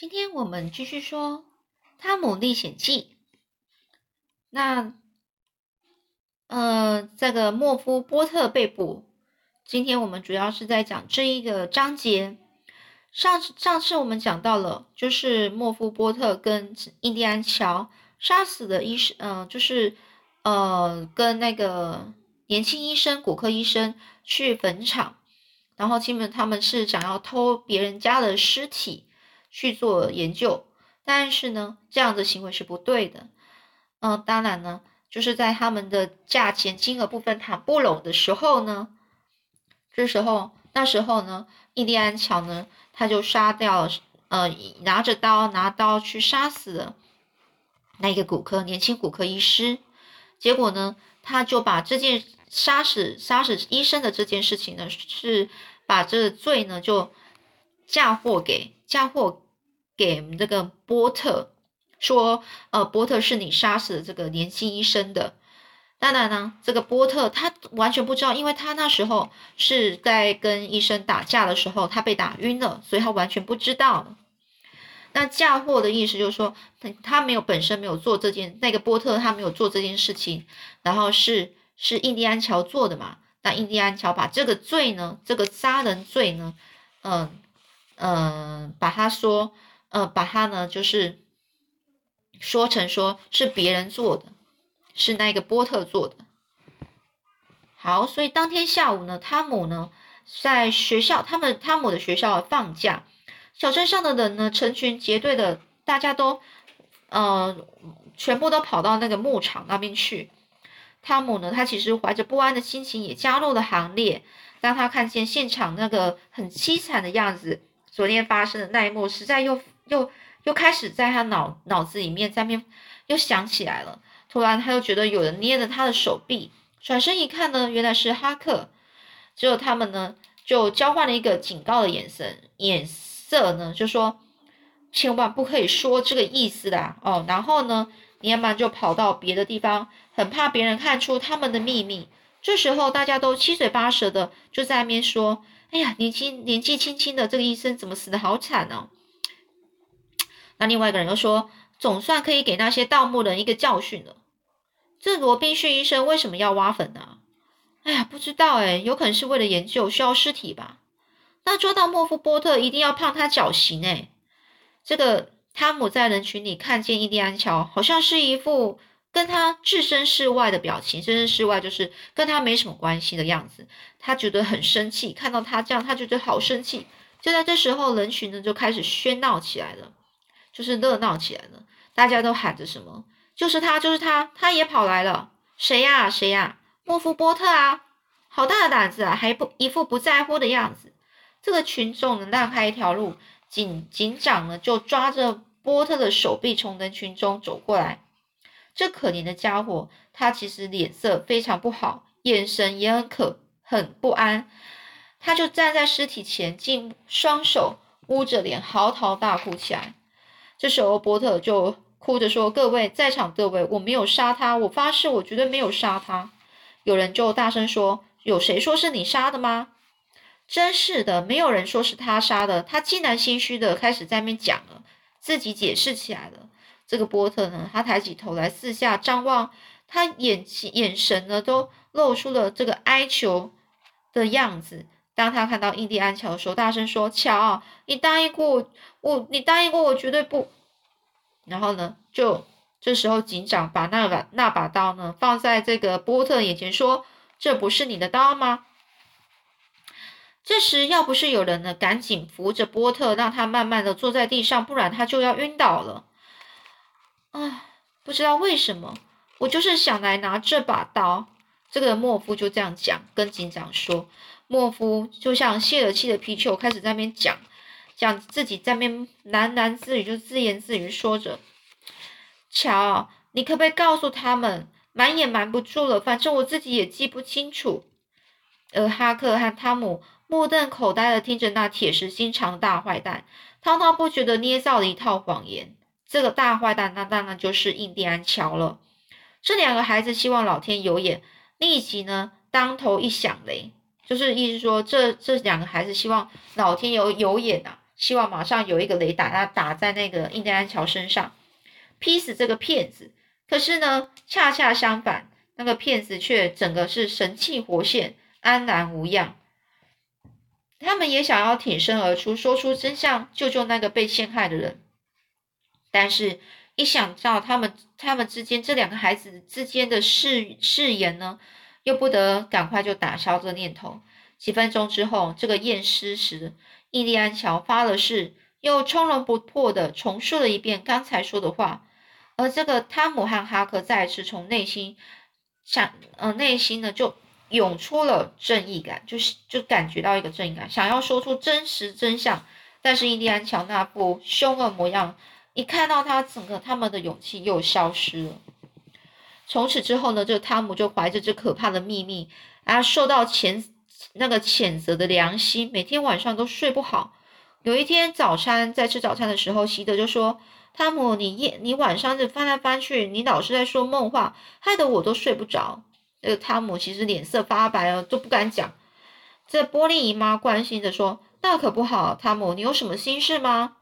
今天我们继续说《汤姆历险记》。那，呃，这个莫夫波特被捕。今天我们主要是在讲这一个章节。上上次我们讲到了，就是莫夫波特跟印第安乔杀死的医生，嗯，就是呃，跟那个年轻医生、骨科医生去坟场，然后基本他们是想要偷别人家的尸体。去做研究，但是呢，这样的行为是不对的。嗯，当然呢，就是在他们的价钱金额部分谈不拢的时候呢，这时候那时候呢，印第安乔呢，他就杀掉，呃，拿着刀拿刀去杀死了那个骨科年轻骨科医师。结果呢，他就把这件杀死杀死医生的这件事情呢，是把这个罪呢就嫁祸给。嫁祸给这个波特，说，呃，波特是你杀死的这个年轻医生的。当然呢，这个波特他完全不知道，因为他那时候是在跟医生打架的时候，他被打晕了，所以他完全不知道。那嫁祸的意思就是说，他他没有本身没有做这件，那个波特他没有做这件事情，然后是是印第安乔做的嘛？那印第安乔把这个罪呢，这个杀人罪呢，嗯。嗯，把他说，呃，把他呢，就是说成说是别人做的，是那个波特做的。好，所以当天下午呢，汤姆呢在学校，他们汤姆的学校放假，小镇上的人呢成群结队的，大家都，呃，全部都跑到那个牧场那边去。汤姆呢，他其实怀着不安的心情也加入了行列。当他看见现场那个很凄惨的样子。昨天发生的那一幕，实在又又又开始在他脑脑子里面在面又想起来了。突然，他又觉得有人捏着他的手臂，转身一看呢，原来是哈克。只有他们呢，就交换了一个警告的眼神，眼色呢，就说千万不可以说这个意思的哦。然后呢，连忙就跑到别的地方，很怕别人看出他们的秘密。这时候，大家都七嘴八舌的就在那边说。哎呀，年轻年纪轻轻的这个医生怎么死的好惨呢？那另外一个人又说，总算可以给那些盗墓人一个教训了。这罗宾逊医生为什么要挖坟呢？哎呀，不知道哎，有可能是为了研究需要尸体吧。那抓到莫夫波特一定要判他绞刑哎。这个汤姆在人群里看见印第安乔，好像是一副。跟他置身事外的表情，置身事外就是跟他没什么关系的样子。他觉得很生气，看到他这样，他就觉得好生气。就在这时候，人群呢就开始喧闹起来了，就是热闹起来了。大家都喊着什么？就是他，就是他，他也跑来了。谁呀？谁呀？莫夫波特啊！好大的胆子啊！还不一副不在乎的样子。这个群众呢让开一条路，警警长呢就抓着波特的手臂从人群中走过来。这可怜的家伙，他其实脸色非常不好，眼神也很可很不安。他就站在尸体前，竟双手捂着脸，嚎啕大哭起来。这时候，波特就哭着说：“各位在场各位，我没有杀他，我发誓，我绝对没有杀他。”有人就大声说：“有谁说是你杀的吗？”真是的，没有人说是他杀的。他竟然心虚的开始在面讲了，自己解释起来了。这个波特呢，他抬起头来四下张望，他眼眼神呢都露出了这个哀求的样子。当他看到印第安乔的时候，大声说：“乔，你答应过我，我你答应过我绝对不。”然后呢，就这时候警长把那把那把刀呢放在这个波特眼前，说：“这不是你的刀吗？”这时要不是有人呢，赶紧扶着波特，让他慢慢的坐在地上，不然他就要晕倒了。啊，不知道为什么，我就是想来拿这把刀。这个莫夫就这样讲，跟警长说。莫夫就像泄了气的皮球，开始在那边讲，讲自己在那边喃喃自语，就自言自语说着：“乔，你可不可以告诉他们，瞒也瞒不住了，反正我自己也记不清楚。”而哈克和汤姆目瞪口呆的听着那铁石心肠的大坏蛋滔滔不绝的捏造了一套谎言。这个大坏蛋，那当然就是印第安乔了。这两个孩子希望老天有眼，立即呢当头一响雷，就是意思说，这这两个孩子希望老天有有眼呐，希望马上有一个雷打他打在那个印第安乔身上，劈死这个骗子。可是呢，恰恰相反，那个骗子却整个是神气活现，安然无恙。他们也想要挺身而出，说出真相，救救那个被陷害的人。但是，一想到他们他们之间这两个孩子之间的誓誓言呢，又不得赶快就打消这念头。几分钟之后，这个验尸时，印第安乔发了誓，又从容不迫的重述了一遍刚才说的话。而这个汤姆和哈克再次从内心想，呃，内心呢就。涌出了正义感，就是就感觉到一个正义感，想要说出真实真相，但是印第安乔那副凶恶模样，一看到他，整个他们的勇气又消失了。从此之后呢，这个汤姆就怀着这可怕的秘密，啊，受到谴那个谴责的良心，每天晚上都睡不好。有一天早餐在吃早餐的时候，希德就说：“汤姆，你夜你晚上就翻来翻去，你老是在说梦话，害得我都睡不着。”那个汤姆其实脸色发白了，都不敢讲。这玻璃姨妈关心的说：“那可不好，汤姆，你有什么心事吗？”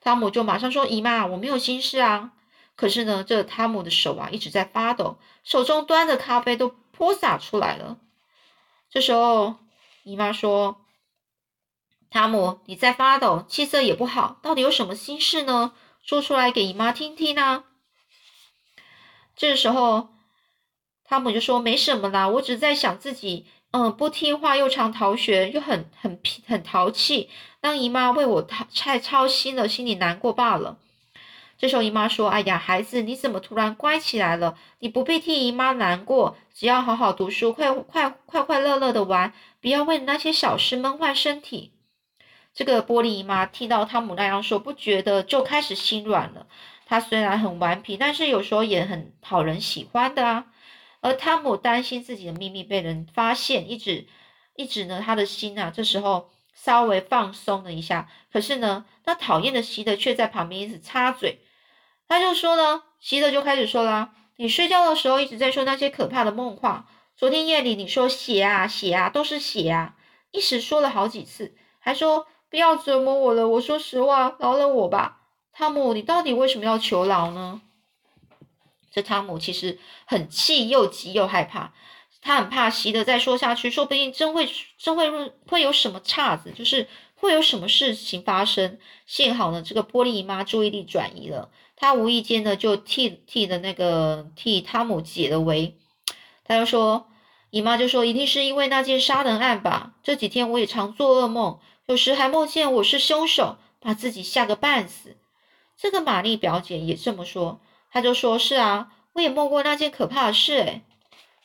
汤姆就马上说：“姨妈，我没有心事啊。”可是呢，这汤姆的手啊一直在发抖，手中端的咖啡都泼洒出来了。这时候，姨妈说：“汤姆，你在发抖，气色也不好，到底有什么心事呢？说出来给姨妈听听啊。”这时候。汤姆就说：“没什么啦，我只是在想自己，嗯，不听话又常逃学，又很很很淘气，让姨妈为我太操心了，心里难过罢了。”这时候姨妈说：“哎呀，孩子，你怎么突然乖起来了？你不必替姨妈难过，只要好好读书，快快快快乐乐的玩，不要为那些小事闷坏身体。”这个玻璃姨妈听到汤姆那样说，不觉得就开始心软了。她虽然很顽皮，但是有时候也很讨人喜欢的啊。而汤姆担心自己的秘密被人发现，一直一直呢，他的心啊，这时候稍微放松了一下。可是呢，那讨厌的希德却在旁边一直插嘴。他就说呢，希德就开始说了：“你睡觉的时候一直在说那些可怕的梦话。昨天夜里你说血啊血啊都是血啊，一时说了好几次，还说不要折磨我了。我说实话，饶了我吧，汤姆，你到底为什么要求饶呢？”这汤姆其实很气，又急又害怕。他很怕席德再说下去，说不定真会真会会有什么岔子，就是会有什么事情发生。幸好呢，这个玻璃姨妈注意力转移了，他无意间呢就替替的那个替汤姆解了围。他就说，姨妈就说，一定是因为那件杀人案吧？这几天我也常做噩梦，有时还梦见我是凶手，把自己吓个半死。这个玛丽表姐也这么说。他就说：“是啊，我也梦过那件可怕的事。”诶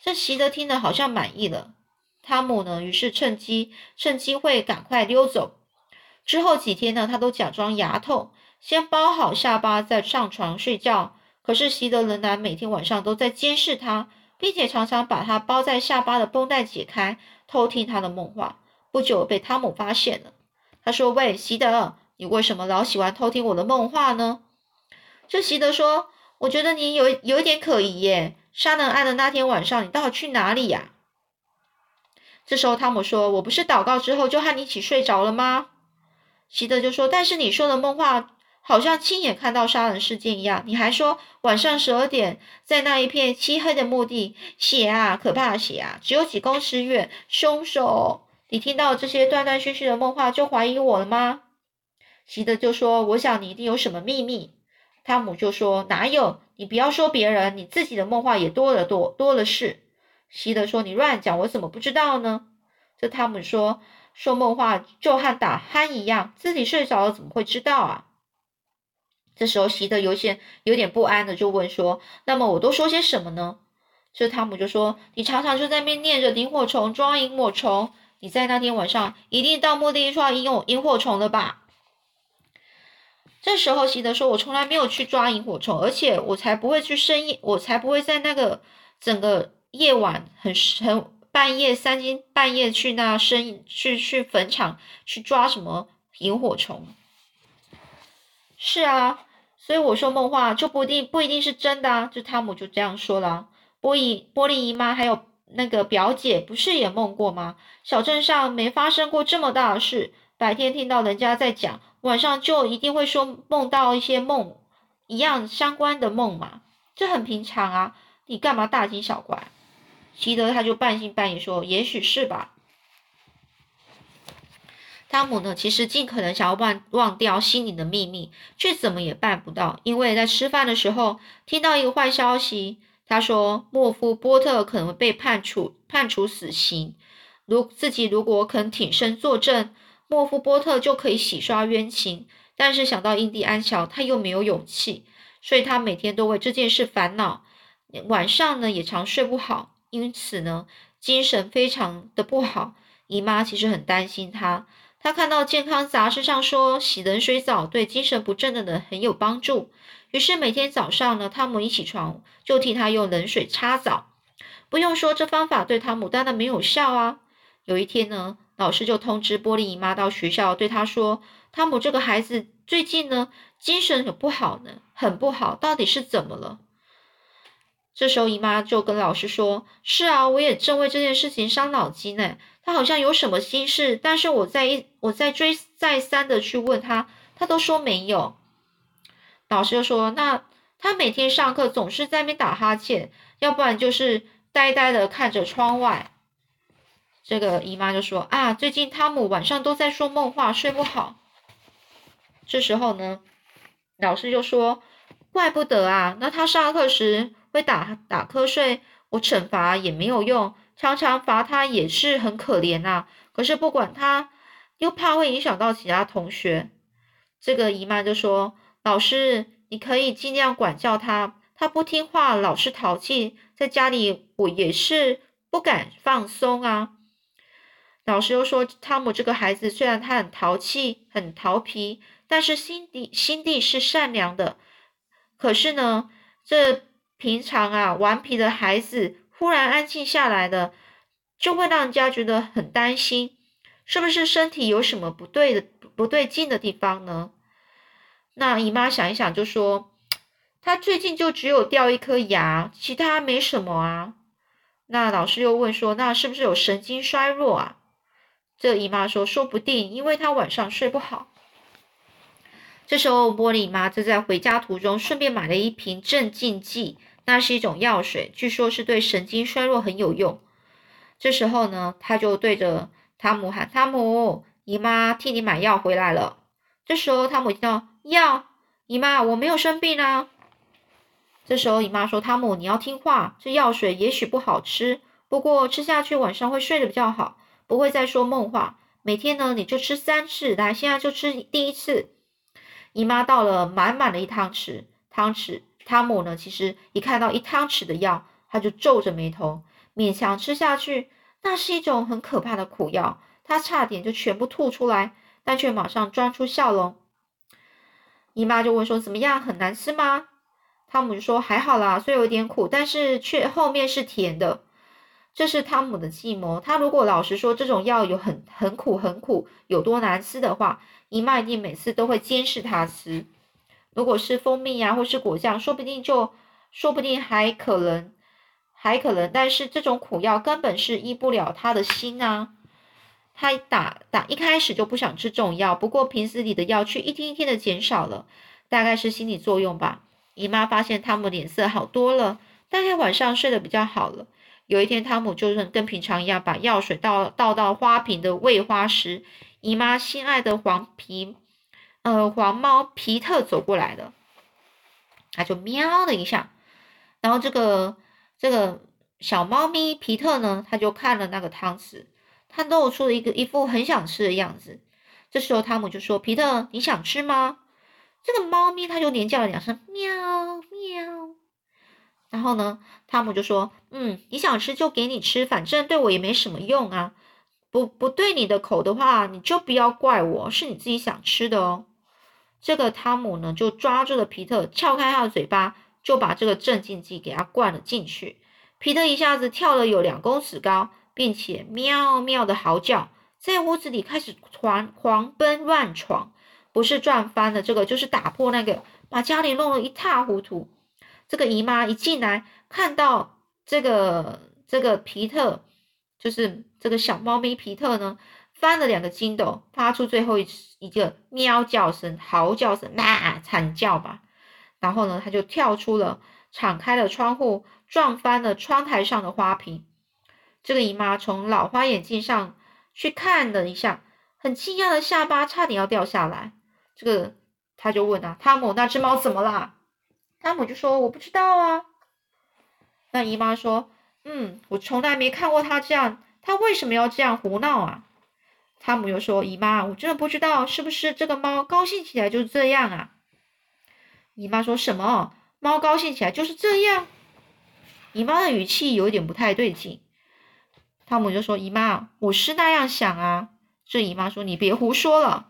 这席德听了好像满意了。汤姆呢，于是趁机趁机会赶快溜走。之后几天呢，他都假装牙痛，先包好下巴再上床睡觉。可是席德仍然每天晚上都在监视他，并且常常把他包在下巴的绷带解开，偷听他的梦话。不久被汤姆发现了。他说：“喂，席德，你为什么老喜欢偷听我的梦话呢？”这席德说。我觉得你有有一点可疑耶。杀人案的那天晚上，你到底去哪里呀？这时候，汤姆说：“我不是祷告之后就和你一起睡着了吗？”希德就说：“但是你说的梦话好像亲眼看到杀人事件一样。你还说晚上十二点，在那一片漆黑的墓地，血啊，可怕的血啊，只有几公尺远，凶手。你听到这些断断续续的梦话，就怀疑我了吗？”希德就说：“我想你一定有什么秘密。”汤姆就说：“哪有？你不要说别人，你自己的梦话也多了多多了是。”希德说：“你乱讲，我怎么不知道呢？”这汤姆说：“说梦话就和打鼾一样，自己睡着了怎么会知道啊？”这时候，席德有些有点不安的就问说：“那么我都说些什么呢？”这汤姆就说：“你常常就在那念着萤火虫抓萤火虫，你在那天晚上一定到墓地抓萤火萤火虫了吧？”这时候，席德说：“我从来没有去抓萤火虫，而且我才不会去深夜，我才不会在那个整个夜晚很很半夜三更半夜去那深去去坟场去抓什么萤火虫。”是啊，所以我说梦话就不一定不一定是真的啊。就汤姆就这样说了。玻璃玻璃姨妈还有那个表姐不是也梦过吗？小镇上没发生过这么大的事。白天听到人家在讲晚上就一定会说梦到一些梦一样相关的梦嘛，这很平常啊，你干嘛大惊小怪？希德他就半信半疑说：“也许是吧。”汤姆呢，其实尽可能想要忘忘掉心里的秘密，却怎么也办不到。因为在吃饭的时候听到一个坏消息，他说莫夫波特可能被判处判处死刑，如自己如果肯挺身作证，莫夫波特就可以洗刷冤情。但是想到印第安乔，他又没有勇气，所以他每天都为这件事烦恼，晚上呢也常睡不好，因此呢精神非常的不好。姨妈其实很担心他。他看到健康杂志上说洗冷水澡对精神不振的人很有帮助，于是每天早上呢，汤姆一起床就替他用冷水擦澡。不用说，这方法对汤姆当然没有效啊。有一天呢，老师就通知玻璃姨妈到学校，对他说：“汤姆这个孩子最近呢精神很不好呢，很不好，到底是怎么了？”这时候姨妈就跟老师说：“是啊，我也正为这件事情伤脑筋呢。”他好像有什么心事，但是我在一我在追再三的去问他，他都说没有。老师就说：“那他每天上课总是在那边打哈欠，要不然就是呆呆的看着窗外。”这个姨妈就说：“啊，最近汤姆晚上都在说梦话，睡不好。”这时候呢，老师就说：“怪不得啊，那他上课时会打打瞌睡，我惩罚也没有用。”常常罚他也是很可怜呐，可是不管他，又怕会影响到其他同学。这个姨妈就说：“老师，你可以尽量管教他，他不听话，老是淘气，在家里我也是不敢放松啊。”老师又说：“汤姆这个孩子虽然他很淘气、很调皮，但是心底心地是善良的。可是呢，这平常啊顽皮的孩子。”忽然安静下来的，就会让人家觉得很担心，是不是身体有什么不对的、不对劲的地方呢？那姨妈想一想，就说她最近就只有掉一颗牙，其他没什么啊。那老师又问说，那是不是有神经衰弱啊？这姨妈说，说不定，因为她晚上睡不好。这时候，玻璃妈就在回家途中顺便买了一瓶镇静剂。那是一种药水，据说是对神经衰弱很有用。这时候呢，他就对着汤姆喊：“汤姆，姨妈替你买药回来了。”这时候，汤姆听到药，姨妈，我没有生病啊。这时候，姨妈说：“汤姆，你要听话，这药水也许不好吃，不过吃下去晚上会睡得比较好，不会再说梦话。每天呢，你就吃三次，来，现在就吃第一次。”姨妈倒了满满的一汤匙，汤匙。汤姆呢，其实一看到一汤匙的药，他就皱着眉头，勉强吃下去。那是一种很可怕的苦药，他差点就全部吐出来，但却马上装出笑容。姨妈就问说：“怎么样，很难吃吗？”汤姆就说：“还好啦，虽有点苦，但是却后面是甜的。”这是汤姆的计谋。他如果老实说这种药有很很苦很苦，有多难吃的话，姨妈一定每次都会监视他吃。如果是蜂蜜呀，或是果酱，说不定就，说不定还可能，还可能。但是这种苦药根本是医不了他的心啊！他打打一开始就不想吃这种药，不过瓶子里的药却一天一天的减少了，大概是心理作用吧。姨妈发现汤姆脸色好多了，大概晚上睡得比较好了。有一天，汤姆就是跟平常一样，把药水倒倒到花瓶的喂花时，姨妈心爱的黄皮。呃，黄猫皮特走过来了，他就喵的一下，然后这个这个小猫咪皮特呢，他就看了那个汤匙，他露出了一个一副很想吃的样子。这时候汤姆就说：“皮特，你想吃吗？”这个猫咪它就连叫了两声喵喵，然后呢，汤姆就说：“嗯，你想吃就给你吃，反正对我也没什么用啊。不不对你的口的话，你就不要怪我，是你自己想吃的哦。”这个汤姆呢，就抓住了皮特，撬开他的嘴巴，就把这个镇静剂给他灌了进去。皮特一下子跳了有两公尺高，并且喵喵的嚎叫，在屋子里开始狂狂奔乱闯，不是撞翻了这个，就是打破那个，把家里弄得一塌糊涂。这个姨妈一进来，看到这个这个皮特，就是这个小猫咪皮特呢。翻了两个筋斗，发出最后一一个喵叫声、嚎叫声，呐惨叫吧。然后呢，他就跳出了，敞开了窗户，撞翻了窗台上的花瓶。这个姨妈从老花眼镜上去看了一下，很惊讶的下巴差点要掉下来。这个他就问啊，汤姆，那只猫怎么啦？汤姆就说我不知道啊。那姨妈说，嗯，我从来没看过它这样，它为什么要这样胡闹啊？汤姆又说，姨妈，我真的不知道是不是这个猫高兴起来就是这样啊。姨妈说什么？猫高兴起来就是这样？姨妈的语气有点不太对劲。汤姆就说：“姨妈，我是那样想啊。”这姨妈说：“你别胡说了。”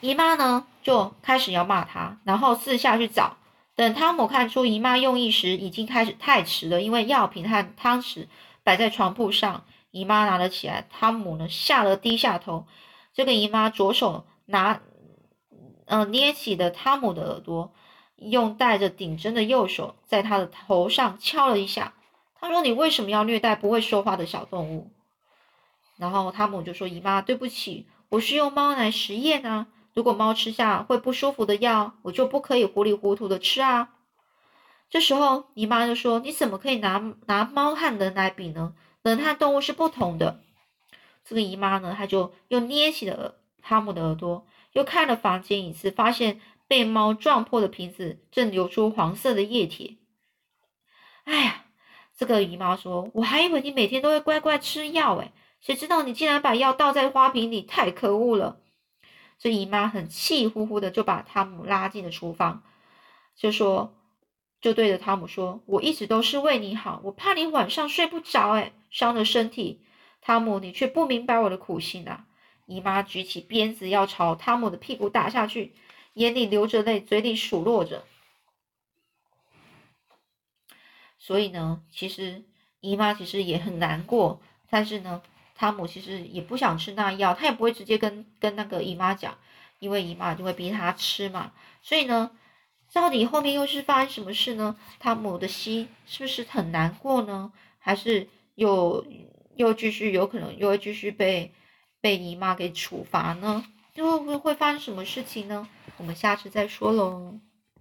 姨妈呢就开始要骂他，然后四下去找。等汤姆看出姨妈用意时，已经开始太迟了，因为药瓶和汤匙摆在床铺上。姨妈拿了起来，汤姆呢吓得低下头。这个姨妈左手拿。嗯，捏起的汤姆的耳朵，用带着顶针的右手在他的头上敲了一下。他说：“你为什么要虐待不会说话的小动物？”然后汤姆就说：“姨妈，对不起，我是用猫来实验啊。如果猫吃下会不舒服的药，我就不可以糊里糊涂的吃啊。”这时候姨妈就说：“你怎么可以拿拿猫和人来比呢？人和动物是不同的。”这个姨妈呢，她就又捏起了汤姆的耳朵。又看了房间一次，发现被猫撞破的瓶子正流出黄色的液体。哎呀，这个姨妈说：“我还以为你每天都会乖乖吃药，哎，谁知道你竟然把药倒在花瓶里，太可恶了！”这姨妈很气呼呼的就把汤姆拉进了厨房，就说：“就对着汤姆说，我一直都是为你好，我怕你晚上睡不着，哎，伤了身体。汤姆，你却不明白我的苦心啊！”姨妈举起鞭子要朝汤姆的屁股打下去，眼里流着泪，嘴里数落着。所以呢，其实姨妈其实也很难过，但是呢，汤姆其实也不想吃那药，他也不会直接跟跟那个姨妈讲，因为姨妈就会逼他吃嘛。所以呢，到底后面又是发生什么事呢？汤姆的心是不是很难过呢？还是又又继续有可能又会继续被？被姨妈给处罚呢，就会会发生什么事情呢？我们下次再说喽。